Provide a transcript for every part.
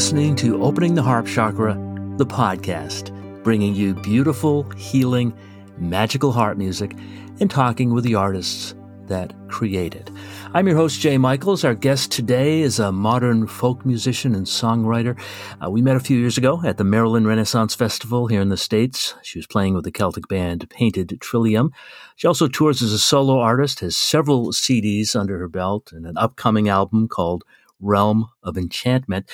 listening to Opening the Harp Chakra, the podcast, bringing you beautiful, healing, magical harp music and talking with the artists that create it. I'm your host, Jay Michaels. Our guest today is a modern folk musician and songwriter. Uh, we met a few years ago at the Maryland Renaissance Festival here in the States. She was playing with the Celtic band Painted Trillium. She also tours as a solo artist, has several CDs under her belt, and an upcoming album called Realm of Enchantment.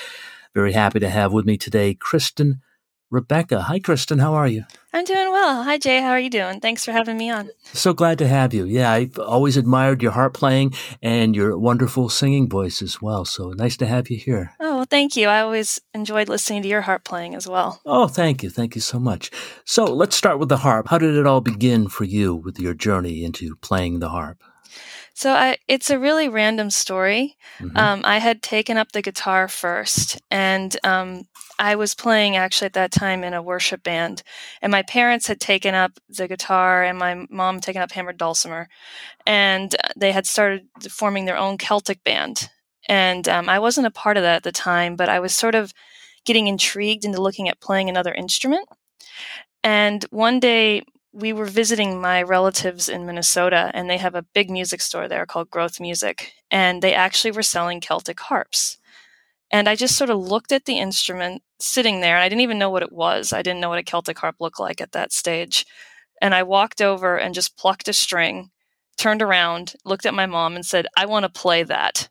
Very happy to have with me today Kristen Rebecca. Hi, Kristen. How are you? I'm doing well. Hi, Jay. How are you doing? Thanks for having me on. So glad to have you. Yeah, I've always admired your harp playing and your wonderful singing voice as well. So nice to have you here. Oh, well, thank you. I always enjoyed listening to your harp playing as well. Oh, thank you. Thank you so much. So let's start with the harp. How did it all begin for you with your journey into playing the harp? So I, it's a really random story. Mm-hmm. Um, I had taken up the guitar first, and um, I was playing actually at that time in a worship band. And my parents had taken up the guitar, and my mom taken up hammered dulcimer, and they had started forming their own Celtic band. And um, I wasn't a part of that at the time, but I was sort of getting intrigued into looking at playing another instrument. And one day, we were visiting my relatives in Minnesota, and they have a big music store there called Groth Music, and they actually were selling Celtic harps. And I just sort of looked at the instrument sitting there, and I didn't even know what it was. I didn't know what a Celtic harp looked like at that stage. And I walked over and just plucked a string, turned around, looked at my mom, and said, I want to play that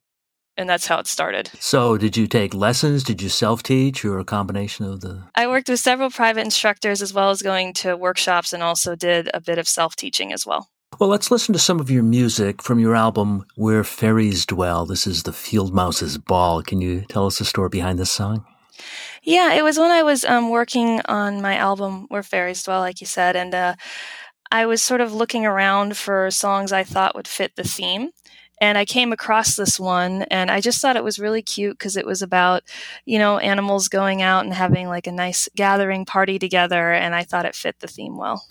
and that's how it started. So, did you take lessons? Did you self teach or a combination of the? I worked with several private instructors as well as going to workshops and also did a bit of self teaching as well. Well, let's listen to some of your music from your album, Where Fairies Dwell. This is the Field Mouse's Ball. Can you tell us the story behind this song? Yeah, it was when I was um, working on my album, Where Fairies Dwell, like you said, and uh, I was sort of looking around for songs I thought would fit the theme and I came across this one and I just thought it was really cute because it was about, you know, animals going out and having like a nice gathering party together. And I thought it fit the theme well.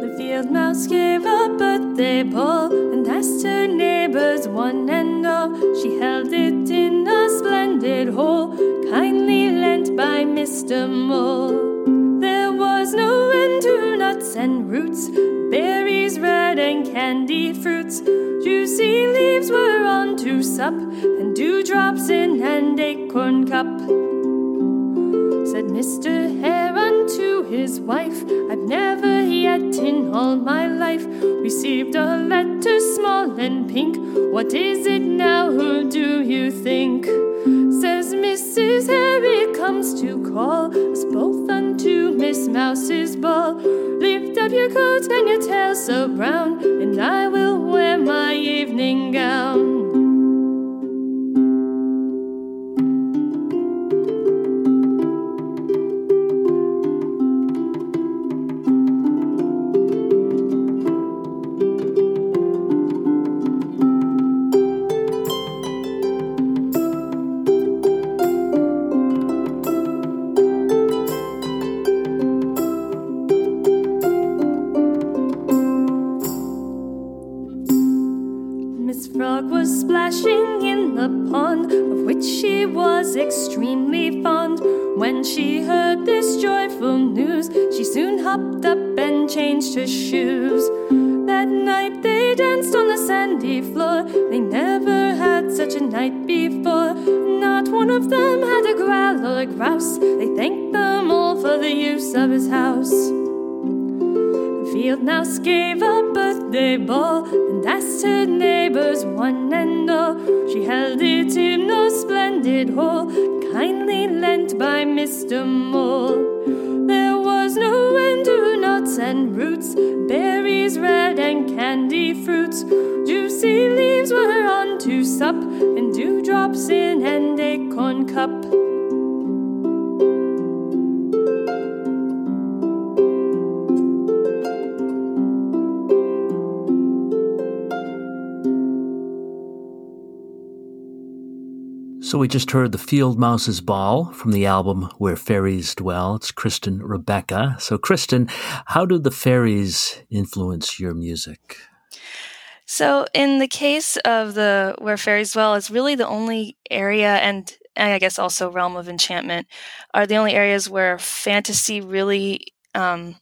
The field mouse gave a birthday ball and asked her neighbors one and all. She held it in a splendid hole, kindly lent by Mr. Mole. There was no end to nuts and roots, berries red and candy fruits. Juicy leaves were on to sup, and dewdrops in an acorn cup. Said Mr. Hare unto his wife, I've never yet in all my life received a letter small and pink. What is it now? Who do you think? Says Mrs. Hare comes to call us both unto Miss Mouse's ball. Lift up your coat and your tail so brown, and I will wear my evening gown. Floor. They never had such a night before. Not one of them had a growl or a grouse. They thanked them all for the use of his house. The field mouse gave a birthday ball and asked her neighbors one and all. She held it in a splendid hall kindly lent by Mr. Mole. There was no end to nuts and roots, we just heard The Field Mouse's Ball from the album Where Fairies Dwell. It's Kristen Rebecca. So, Kristen, how do the fairies influence your music? So, in the case of the Where Fairies Dwell, it's really the only area, and, I guess also Realm of Enchantment, are the only areas where fantasy really um,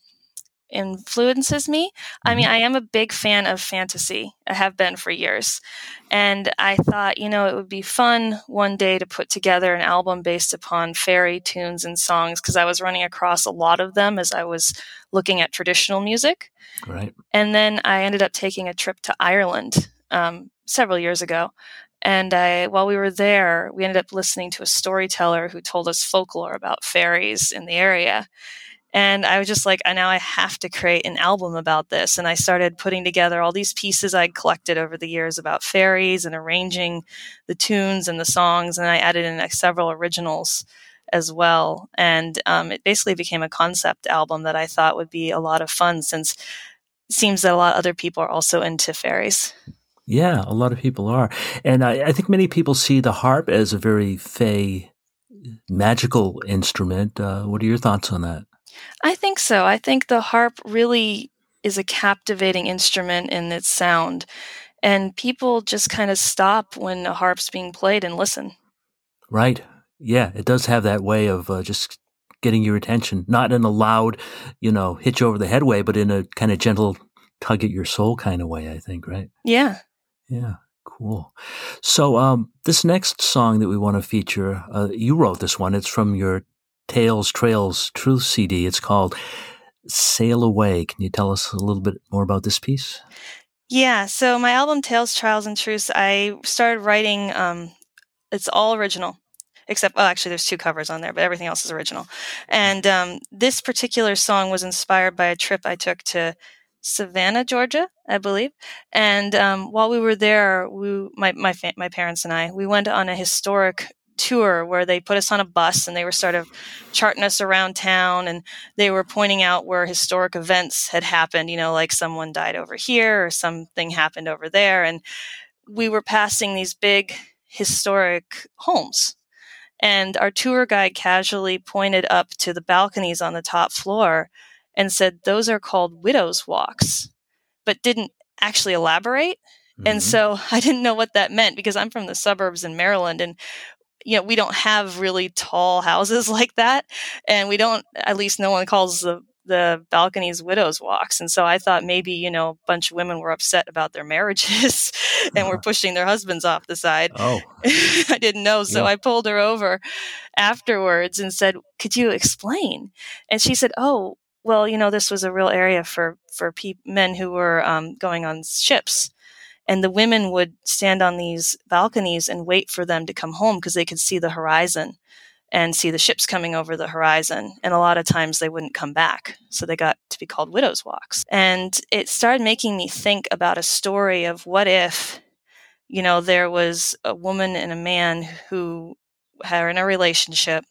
influences me. I mean, mm-hmm. I am a big fan of fantasy. I have been for years. And I thought, you know, it would be fun one day to put together an album based upon fairy tunes and songs because I was running across a lot of them as I was looking at traditional music. Right. And then I ended up taking a trip to Ireland um, several years ago. And I, while we were there, we ended up listening to a storyteller who told us folklore about fairies in the area. And I was just like, I now I have to create an album about this. And I started putting together all these pieces I'd collected over the years about fairies and arranging the tunes and the songs. And I added in several originals as well. And um, it basically became a concept album that I thought would be a lot of fun since it seems that a lot of other people are also into fairies. Yeah, a lot of people are. And I, I think many people see the harp as a very fey magical instrument. Uh, what are your thoughts on that? I think so. I think the harp really is a captivating instrument in its sound. And people just kind of stop when a harp's being played and listen. Right. Yeah, it does have that way of uh, just getting your attention, not in a loud, you know, hit you over the head way, but in a kind of gentle tug at your soul kind of way, I think, right? Yeah. Yeah. Cool. So, um, this next song that we want to feature, uh, you wrote this one. It's from your Tales, Trails, Truth CD. It's called Sail Away. Can you tell us a little bit more about this piece? Yeah, so my album Tales, Trials, and Truths, I started writing, um, it's all original. Except, well, actually, there's two covers on there, but everything else is original. And um, this particular song was inspired by a trip I took to Savannah, Georgia, I believe. And um, while we were there, we, my my fa- my parents and I, we went on a historic tour where they put us on a bus and they were sort of charting us around town and they were pointing out where historic events had happened, you know, like someone died over here or something happened over there. And we were passing these big historic homes. And our tour guide casually pointed up to the balconies on the top floor and said, Those are called widows' walks, but didn't actually elaborate. Mm-hmm. And so I didn't know what that meant because I'm from the suburbs in Maryland and you know, we don't have really tall houses like that. And we don't, at least no one calls the, the balconies widows walks. And so I thought maybe, you know, a bunch of women were upset about their marriages and uh-huh. were pushing their husbands off the side. Oh, I didn't know. So yeah. I pulled her over afterwards and said, could you explain? And she said, oh, well, you know, this was a real area for, for pe- men who were um, going on ships and the women would stand on these balconies and wait for them to come home because they could see the horizon and see the ships coming over the horizon. And a lot of times they wouldn't come back. So they got to be called widows' walks. And it started making me think about a story of what if, you know, there was a woman and a man who were in a relationship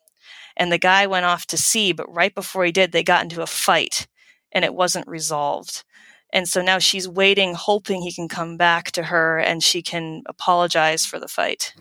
and the guy went off to sea, but right before he did, they got into a fight and it wasn't resolved. And so now she's waiting, hoping he can come back to her and she can apologize for the fight.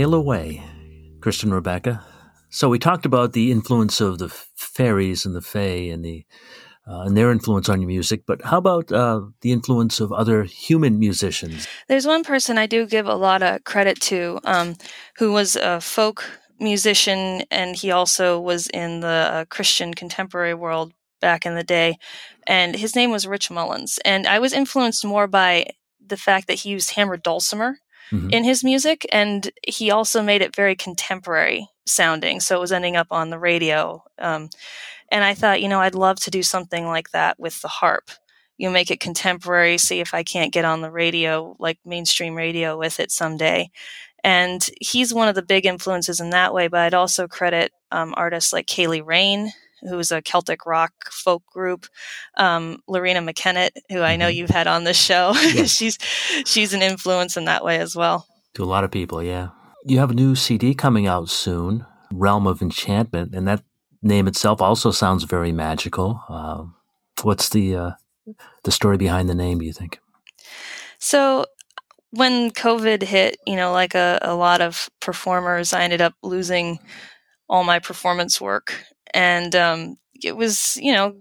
Sail Away, Kristen Rebecca. So we talked about the influence of the fairies and the fae and the uh, and their influence on your music. But how about uh, the influence of other human musicians? There's one person I do give a lot of credit to, um, who was a folk musician, and he also was in the uh, Christian contemporary world back in the day. And his name was Rich Mullins. And I was influenced more by the fact that he used hammered dulcimer mm-hmm. in his music. And he also made it very contemporary sounding. So it was ending up on the radio. Um, and I thought, you know, I'd love to do something like that with the harp. You make it contemporary, see if I can't get on the radio, like mainstream radio with it someday. And he's one of the big influences in that way. But I'd also credit um, artists like Ceili Rain, who's a Celtic rock folk group. Um, Loreena McKennitt, who I know mm-hmm. you've had on this show, yes. she's she's an influence in that way as well. To a lot of people, yeah. You have a new CD coming out soon, Realm of Enchantment, and that name itself also sounds very magical. Uh, what's the uh, the story behind the name? Do you think? So when COVID hit, you know, like a, a lot of performers, I ended up losing all my performance work, and um, it was, you know,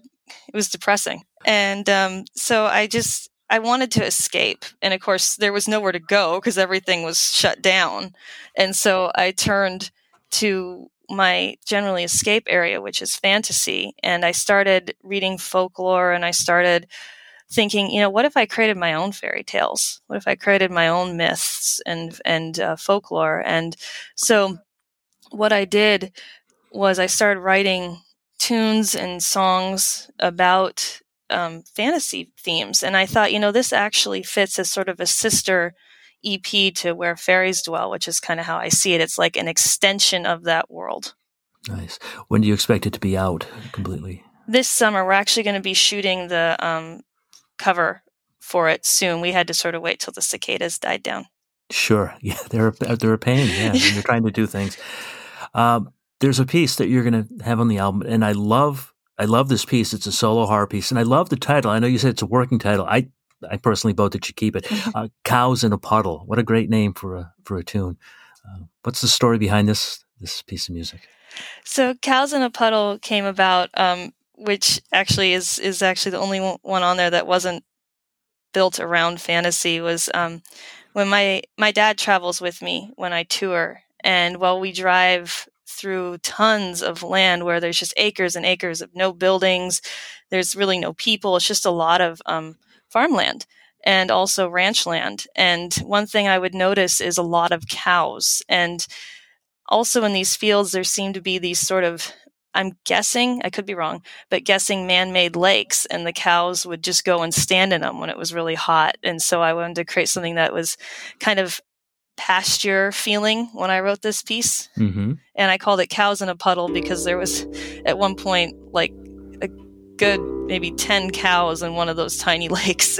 it was depressing. And um, so I just I wanted to escape, and of course there was nowhere to go because everything was shut down, and so I turned to my generally escape area, which is fantasy. And I started reading folklore and I started thinking, you know, what if I created my own fairy tales? What if I created my own myths and, and uh, folklore? And so what I did was I started writing tunes and songs about um, fantasy themes. And I thought, you know, this actually fits as sort of a sister EP to Where Fairies Dwell, which is kind of how I see it. It's like an extension of that world. Nice. When do you expect it to be out completely? This summer, we're actually going to be shooting the um, cover for it soon. We had to sort of wait till the cicadas died down. Sure. Yeah, they're they're a pain. Yeah, they're trying to do things. Um, there's a piece that you're going to have on the album, and I love I love this piece. It's a solo harp piece, and I love the title. I know you said it's a working title. I I personally vote that you keep it. Uh, Cows in a Puddle. What a great name for a for a tune. Uh, what's the story behind this this piece of music? So, Cows in a Puddle came about, um, which actually is is actually the only one on there that wasn't built around fantasy. Was um, when my my dad travels with me when I tour, and while we drive through tons of land where there's just acres and acres of no buildings, there's really no people. It's just a lot of um, farmland and also ranch land. And one thing I would notice is a lot of cows. And also in these fields, there seem to be these sort of I'm guessing, I could be wrong, but guessing man made lakes, and the cows would just go and stand in them when it was really hot. And so I wanted to create something that was kind of pasture feeling when I wrote this piece. Mm-hmm. And I called it Cows in a Puddle because there was at one point like a good maybe 10 cows in one of those tiny lakes.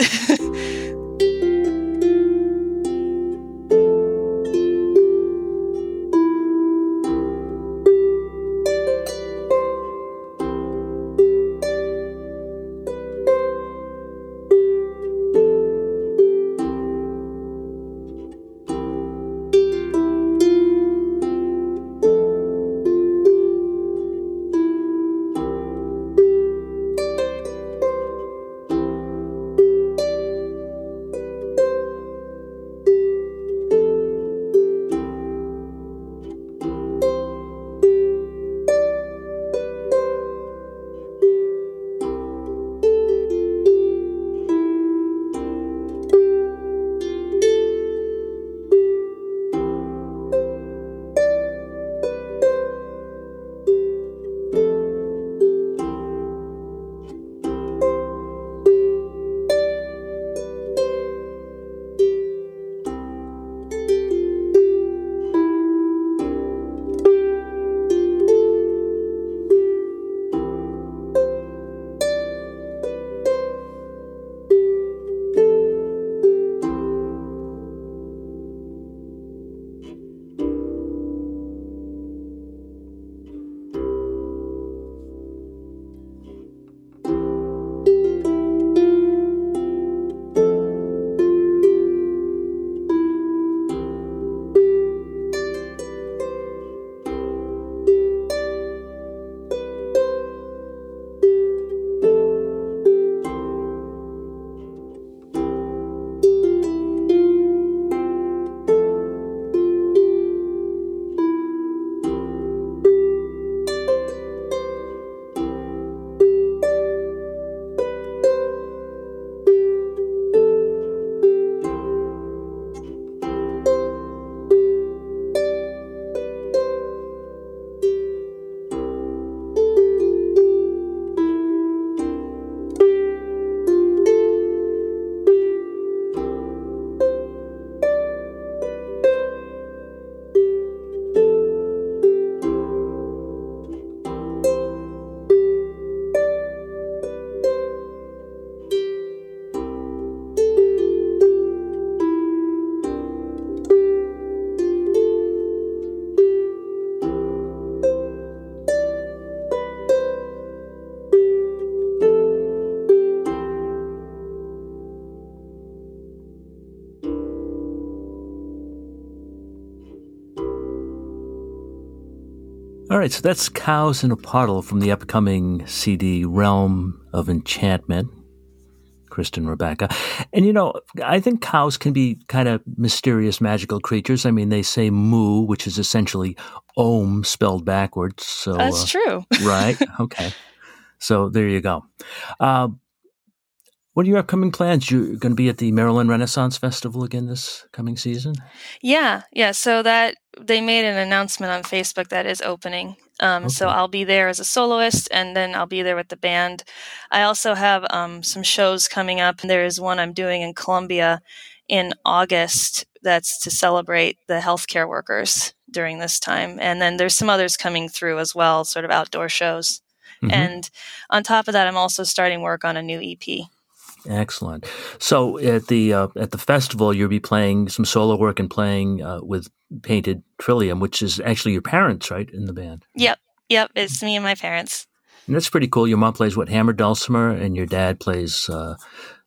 All right, so that's Cows in a Puddle from the upcoming CD Realm of Enchantment. Kristen Rebecca. And you know, I think cows can be kind of mysterious, magical creatures. I mean, they say moo, which is essentially ohm spelled backwards. So That's uh, true. right. Okay. So there you go. Uh, what are your upcoming plans? You're going to be at the Maryland Renaissance Festival again this coming season? Yeah, yeah. So that they made an announcement on Facebook that is opening. Um, okay. So I'll be there as a soloist, and then I'll be there with the band. I also have um, some shows coming up. There is one I'm doing in Columbia in August that's to celebrate the healthcare workers during this time, and then there's some others coming through as well, sort of outdoor shows. Mm-hmm. And on top of that, I'm also starting work on a new EP. Excellent. So at the uh, at the festival, you'll be playing some solo work and playing uh, with Painted Trillium, which is actually your parents, right, in the band. Yep, yep. It's me and my parents. And that's pretty cool. Your mom plays what hammer dulcimer, and your dad plays, uh, let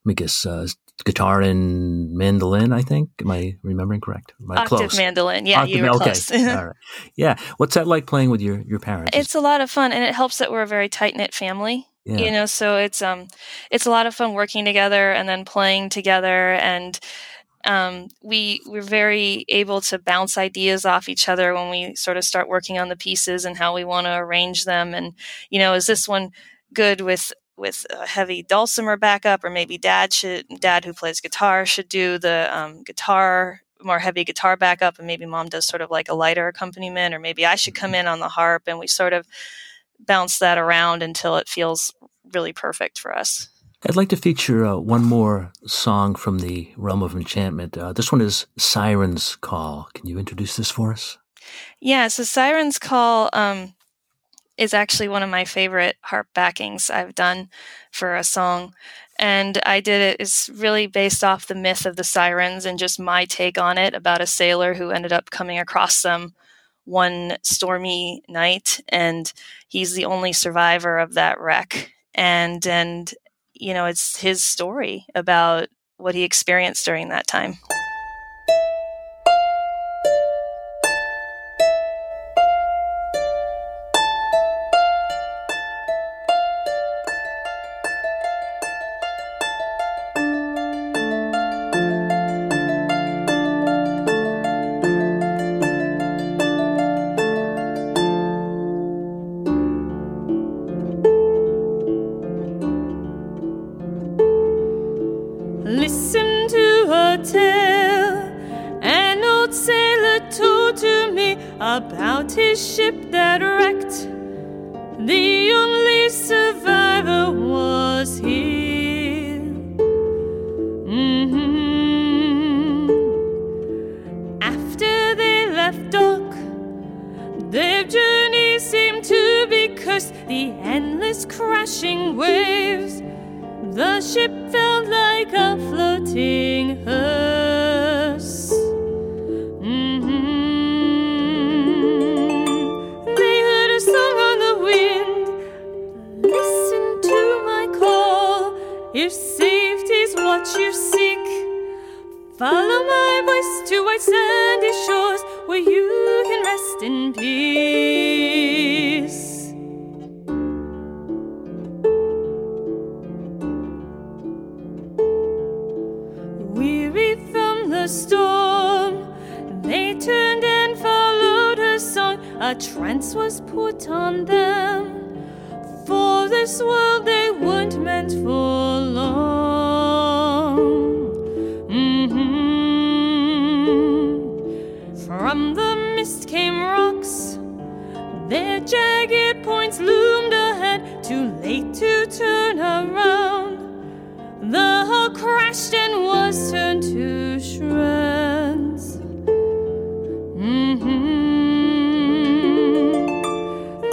me guess, uh, guitar and mandolin. I think. Am I remembering correct? Am I Octave close? mandolin. Yeah, Octave, you were okay. close. All right. Yeah. What's that like playing with your your parents? It's a lot of fun, and it helps that we're a very tight knit family. Yeah. You know, so it's um it's a lot of fun working together and then playing together and um, we we're very able to bounce ideas off each other when we sort of start working on the pieces and how we want to arrange them and you know is this one good with with a heavy dulcimer backup or maybe dad should dad who plays guitar should do the um, guitar more heavy guitar backup and maybe mom does sort of like a lighter accompaniment or maybe i should come mm-hmm. in on the harp and we sort of bounce that around until it feels really perfect for us. I'd like to feature uh, one more song from the realm of enchantment. Uh, this one is Siren's Call. Can you introduce this for us? Yeah, so Siren's Call um, is actually one of my favorite harp backings I've done for a song. And I did it, it is really based off the myth of the sirens and just my take on it about a sailor who ended up coming across them one stormy night and he's the only survivor of that wreck. And and you know it's his story about what he experienced during that time that wrecked. The only survivor was he. Mm-hmm. After they left dock, their journey seemed to be cursed. The endless crashing waves, the ship felt like a floating. to white sandy shores where you can rest in peace. Weary from the storm, they turned and followed her song. A trance was put on them. For this world they weren't meant for. jagged points loomed ahead, too late to turn around. The hull crashed and was turned to shreds. Mm-hmm.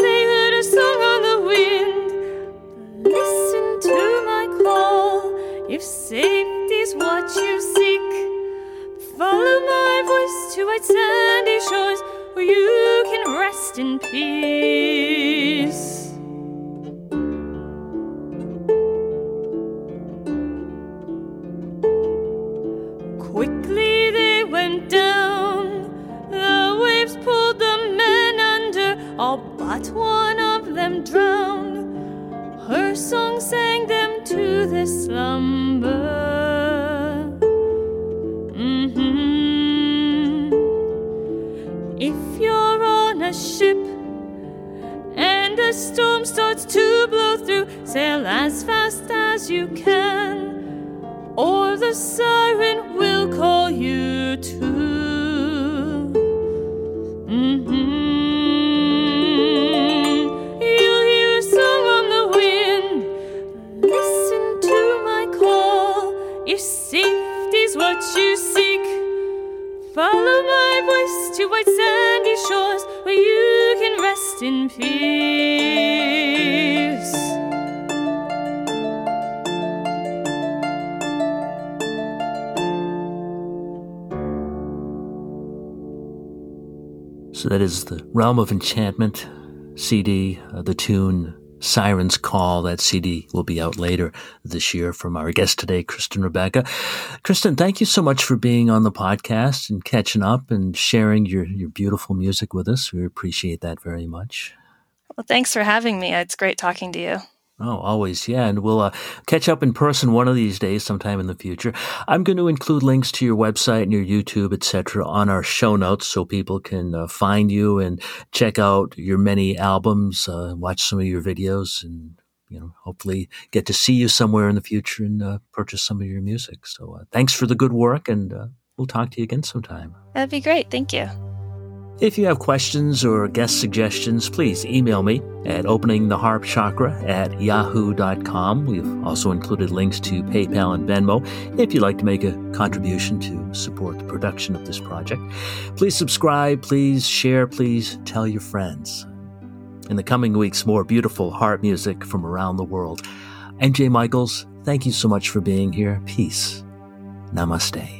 They heard a song on the wind. Listen to my call. If safety's what you seek, follow my voice to white sandy shores all white sandy shores where you can rest in peace. So that is the Realm of Enchantment CD, uh, the tune Siren's Call. That CD will be out later this year from our guest today, Kristen Rebecca. Kristen, thank you so much for being on the podcast and catching up and sharing your, your beautiful music with us. We appreciate that very much. Well, thanks for having me. It's great talking to you. Oh, always, yeah. And we'll uh, catch up in person one of these days, sometime in the future. I'm going to include links to your website and your YouTube, etc., on our show notes, so people can uh, find you and check out your many albums, uh, watch some of your videos, and you know, hopefully get to see you somewhere in the future and uh, purchase some of your music. So, uh, thanks for the good work, and uh, we'll talk to you again sometime. That'd be great. Thank you. If you have questions or guest suggestions, please email me at openingtheharpchakra at yahoo.com. We've also included links to PayPal and Venmo if you'd like to make a contribution to support the production of this project. Please subscribe, please share, please tell your friends. In the coming weeks, more beautiful harp music from around the world. I'm Jay Michaels. Thank you so much for being here. Peace. Namaste.